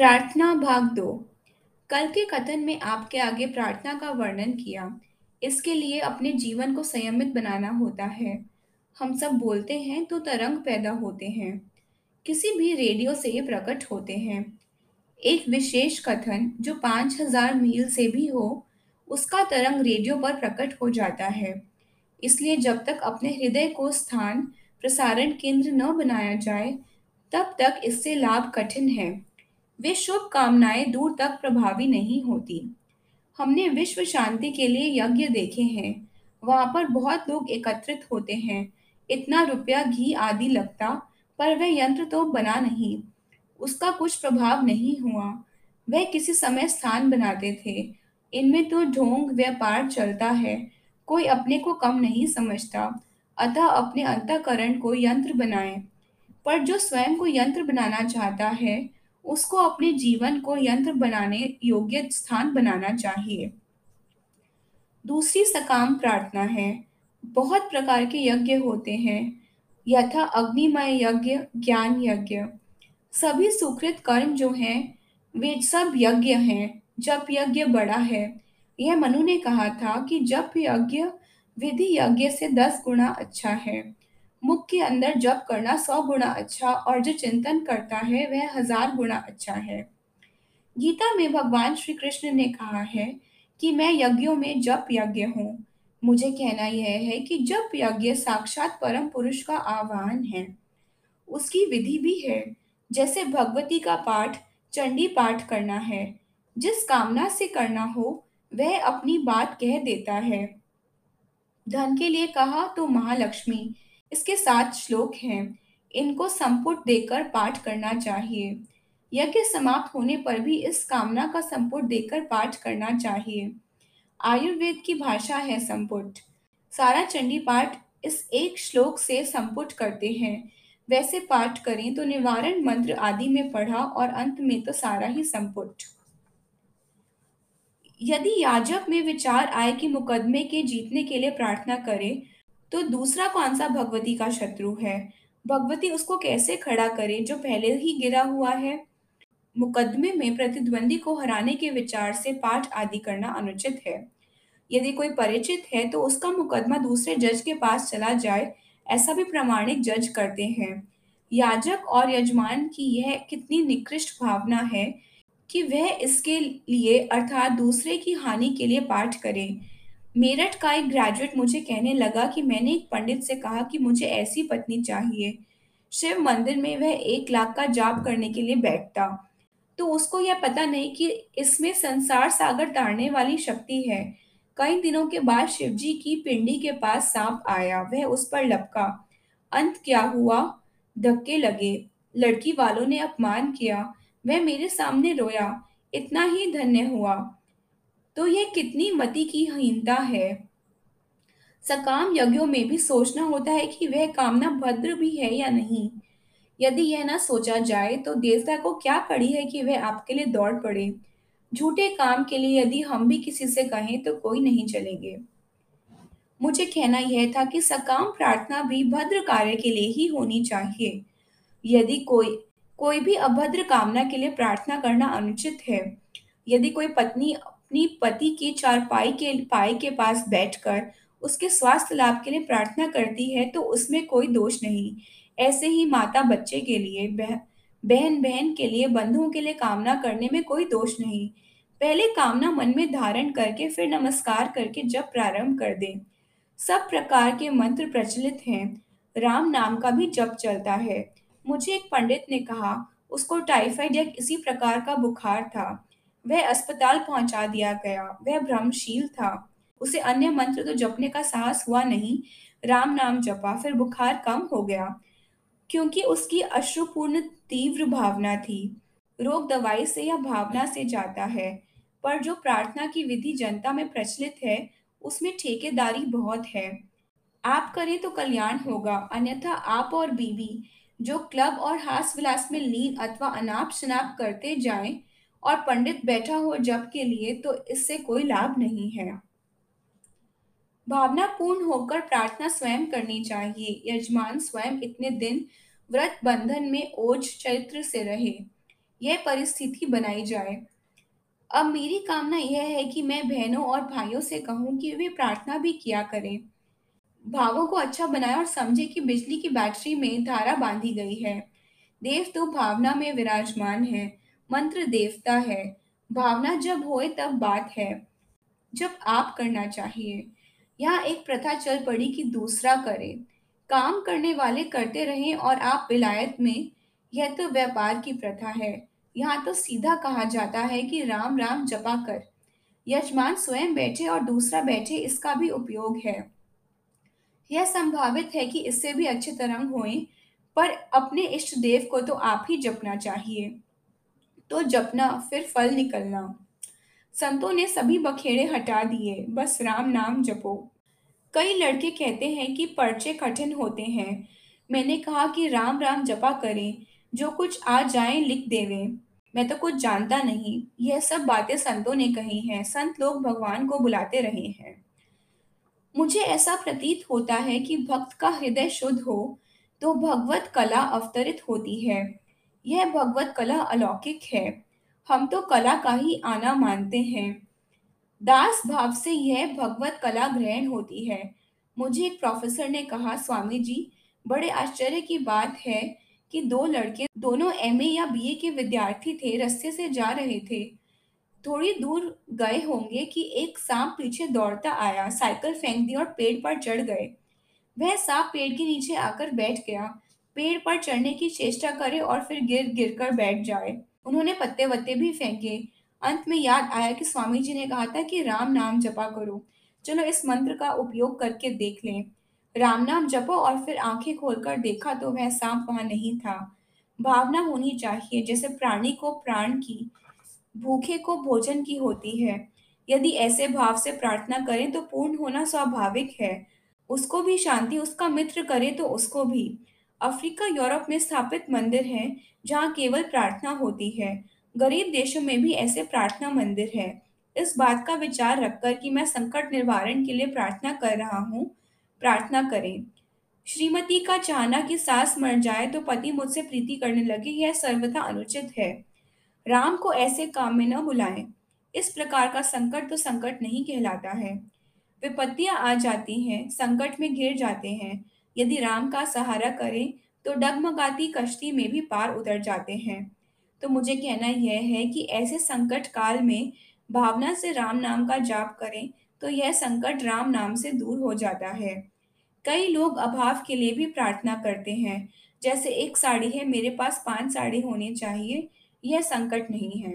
प्रार्थना भाग दो। कल के कथन में आपके आगे प्रार्थना का वर्णन किया। इसके लिए अपने जीवन को संयमित बनाना होता है। हम सब बोलते हैं तो तरंग पैदा होते हैं। किसी भी रेडियो से ये प्रकट होते हैं। एक विशेष कथन जो पाँच हज़ार मील से भी हो, उसका तरंग रेडियो पर प्रकट हो जाता है। इसलिए जब तक अपने हृदय को स्थान प्रसारण केंद्र न बनाया जाए, तब तक इससे लाभ कठिन है। वे शुभ कामनाएँ दूर तक प्रभावी नहीं होती। हमने विश्व शांति के लिए यज्ञ देखे हैं। वहाँ पर बहुत लोग एकत्रित होते हैं। इतना रुपया, घी आदि लगता, पर वह यंत्र तो बना नहीं। उसका कुछ प्रभाव नहीं हुआ। वह किसी समय स्थान बनाते थे। इनमें तो ढोंग, व्यापार चलता है। कोई अपने को कम नहीं समझता। अतः अपने अंतकरण को यंत्र बनाए। पर जो स्वयं को यंत्र बनाना चाहता है उसको अपने जीवन को यंत्र बनाने योग्य स्थान बनाना चाहिए। दूसरी सकाम प्रार्थना है। बहुत प्रकार के यज्ञ होते हैं। यथा अग्निमय यज्ञ, ज्ञान यज्ञ। सभी सुकृत कर्म जो हैं, वे सब यज्ञ हैं जप यज्ञ बड़ा है। यह मनु ने कहा था कि जप यज्ञ, विधि यज्ञ से दस गुना अच्छा है। मुख के अंदर जप करना सौ गुना अच्छा और जो चिंतन करता है, वह हज़ार गुना अच्छा है। गीता में भगवान श्री कृष्ण ने कहा है कि मैं यज्ञों में जप यज्ञ हूँ। मुझे कहना यह है कि जप यज्ञ साक्षात परम पुरुष का आह्वान है। उसकी विधि भी है, जैसे भगवती का पाठ, चंडी पाठ करना है। जिस कामना से करना हो, वह अपनी बात कह देता है। धन के लिए कहा तो महालक्ष्मी इसके सात श्लोक हैं। इनको संपुट देकर पाठ करना चाहिए। यज्ञ समाप्त होने पर भी इस कामना का संपुट देकर पाठ करना चाहिए। आयुर्वेद की भाषा है संपुट। सारा चंडी पाठ इस एक श्लोक से संपुट करते हैं। वैसे पाठ करें तो निवारण मंत्र आदि में पढ़ा और अंत में तो सारा ही संपुट। यदि याजक में विचार आए कि मुकदमे के जीतने के लिए प्रार्थना करे तो दूसरा कौन सा भगवती का शत्रु है? भगवती उसको कैसे खड़ा करे जो पहले ही गिरा हुआ है? मुकदमे में प्रतिद्वंदी को हराने के विचार से पाठ आदि करना अनुचित है। यदि कोई परिचित है तो उसका मुकदमा दूसरे जज के पास चला जाए, ऐसा भी प्रमाणिक जज करते हैं। याजक और यजमान की यह कितनी निकृष्ट भावना है कि वह इसके लिए अर्थात दूसरे की हानि के लिए पाठ करे। मेरठ का एक ग्रेजुएट मुझे कहने लगा कि मैंने एक पंडित से कहा कि मुझे ऐसी पत्नी चाहिए। शिव मंदिर में वह एक लाख का जाप करने के लिए बैठता। तो उसको यह पता नहीं कि इसमें संसार सागर तारने वाली शक्ति है। कई दिनों के बाद शिवजी की पिंडी के पास सांप आया, वह उस पर लपका। अंत क्या हुआ? धक्के लगे। लड़की वालों ने अपमान किया। वह मेरे सामने रोया। इतना ही धन्य हुआ। तो यह कितनी मति की हीनता है। सकाम यज्ञों में भी सोचना होता है कि वह कामना भद्र भी है या नहीं। यदि यह ना सोचा जाए तो देवता को क्या पड़ी है कि वह आपके लिए दौड़ पड़े। झूठे काम के लिए यदि हम भी किसी से कहें तो कोई नहीं चलेंगे। मुझे कहना यह था कि सकाम प्रार्थना भी भद्र कार्य के लिए ही होनी चाहिए। यदि कोई कोई भी अभद्र कामना के लिए प्रार्थना करना अनुचित है। यदि कोई पत्नी अपनी पति की चारपाई के पाई के पास बैठकर उसके स्वास्थ्य लाभ के लिए प्रार्थना करती है तो उसमें कोई दोष नहीं। ऐसे ही माता बच्चे के लिए बह, बहन बहन के लिए बंधुओं के लिए कामना करने में कोई दोष नहीं। पहले कामना मन में धारण करके फिर नमस्कार करके जब प्रारंभ कर दें। सब प्रकार के मंत्र प्रचलित हैं। राम नाम का भी जप चलता है। मुझे एक पंडित ने कहा उसको टाइफाइड या किसी प्रकार का बुखार था। वह अस्पताल पहुँचा दिया गया। वह भ्रमशील था। उसे अन्य मंत्र तो जपने का साहस हुआ नहीं। राम नाम जपा, फिर बुखार कम हो गया, क्योंकि उसकी अश्रुपूर्ण तीव्र भावना थी। रोग दवाई से या भावना से जाता है, पर जो प्रार्थना की विधि जनता में प्रचलित है, उसमें ठेकेदारी बहुत है। आप करें तो कल्याण होगा, अन्यथा आप और बीवी, जो क्लब और हास विलास में लीन अथवा अनाप शनाप करते जाएँ और पंडित बैठा हो जप के लिए तो इससे कोई लाभ नहीं है। भावना पूर्ण होकर प्रार्थना स्वयं करनी चाहिए। यजमान स्वयं इतने दिन व्रत बंधन में ओज चरित्र से रहे। यह परिस्थिति बनाई जाए। अब मेरी कामना यह है कि मैं बहनों और भाइयों से कहूँ कि वे प्रार्थना भी किया करें। भावों को अच्छा बनाए और समझे कि बिजली की बैटरी में धारा बांधी गई है। देव तो भावना में विराजमान है। मंत्र देवता है। भावना जब होए तब बात है, जब आप करना चाहिए। यहाँ एक प्रथा चल पड़ी कि दूसरा करे। काम करने वाले करते रहें और आप विलायत में, यह तो व्यापार की प्रथा है। यहाँ तो सीधा कहा जाता है कि राम राम जपा कर। यजमान स्वयं बैठे और दूसरा बैठे, इसका भी उपयोग है। यह संभावित है कि इससे भी अच्छे तरंग होएँ, पर अपने इष्ट देव को तो आप ही जपना चाहिए। तो जपना, फिर फल निकलना। संतों ने सभी बखेड़े हटा दिए, बस राम नाम जपो। कई लड़के कहते हैं कि पर्चे कठिन होते हैं। मैंने कहा कि राम राम जपा करें, जो कुछ आ जाए लिख देवें। मैं तो कुछ जानता नहीं, यह सब बातें संतों ने कही हैं। संत लोग भगवान को बुलाते रहे हैं। मुझे ऐसा प्रतीत होता है कि भक्त का हृदय शुद्ध हो तो भगवत कला अवतरित होती है। यह भगवत कला अलौकिक है। हम तो कला का ही आना मानते हैं। दास भाव से यह भगवत कला ग्रहण होती है। मुझे एक प्रोफेसर ने कहा, स्वामी जी, बड़े आश्चर्य की बात है कि दो लड़के दोनों एमए या बीए के विद्यार्थी थे, रस्ते से जा रहे थे। थोड़ी दूर गए होंगे कि एक सांप पीछे दौड़ता आया, साइकिल फेंक दी और पेड़ पर चढ़ गए। वह सांप पेड़ के नीचे आकर बैठ गया। पेड़ पर चढ़ने की चेष्टा करे और फिर गिर गिर कर बैठ जाए। उन्होंने पत्ते वत्ते भी फेंके। अंत में याद आया कि स्वामी जी ने कहा था कि राम नाम जपा करो। चलो इस मंत्र का उपयोग करके देख लें। राम नाम जपो और फिर आँखें खोलकर देखा तो वह सांप वहाँ नहीं था। भावना होनी चाहिए, जैसे प्राणी को प्राण की, भूखे को भोजन की होती है। यदि ऐसे भाव से प्रार्थना करें तो पूर्ण होना स्वाभाविक है। उसको भी शांति, उसका मित्र करे तो उसको भी। अफ्रीका, यूरोप में स्थापित मंदिर हैं, जहाँ केवल प्रार्थना होती है। गरीब देशों में भी ऐसे प्रार्थना मंदिर है। इस बात का विचार रखकर कि मैं संकट निवारण के लिए प्रार्थना कर रहा हूँ, प्रार्थना करें। श्रीमती का चाहना कि सास मर जाए तो पति मुझसे प्रीति करने लगे, यह सर्वथा अनुचित है। राम को ऐसे काम में न बुलाएँ। इस प्रकार का संकट तो संकट नहीं कहलाता है। विपत्तियाँ आ जाती हैं, संकट में घिर जाते हैं। यदि राम का सहारा करें तो डगमगाती कश्ती में भी पार उतर जाते हैं। तो मुझे कहना यह है कि ऐसे संकट काल में भावना से राम नाम का जाप करें तो यह संकट राम नाम से दूर हो जाता है। कई लोग अभाव के लिए भी प्रार्थना करते हैं, जैसे एक साड़ी है, मेरे पास पाँच साड़ी होनी चाहिए, यह संकट नहीं है।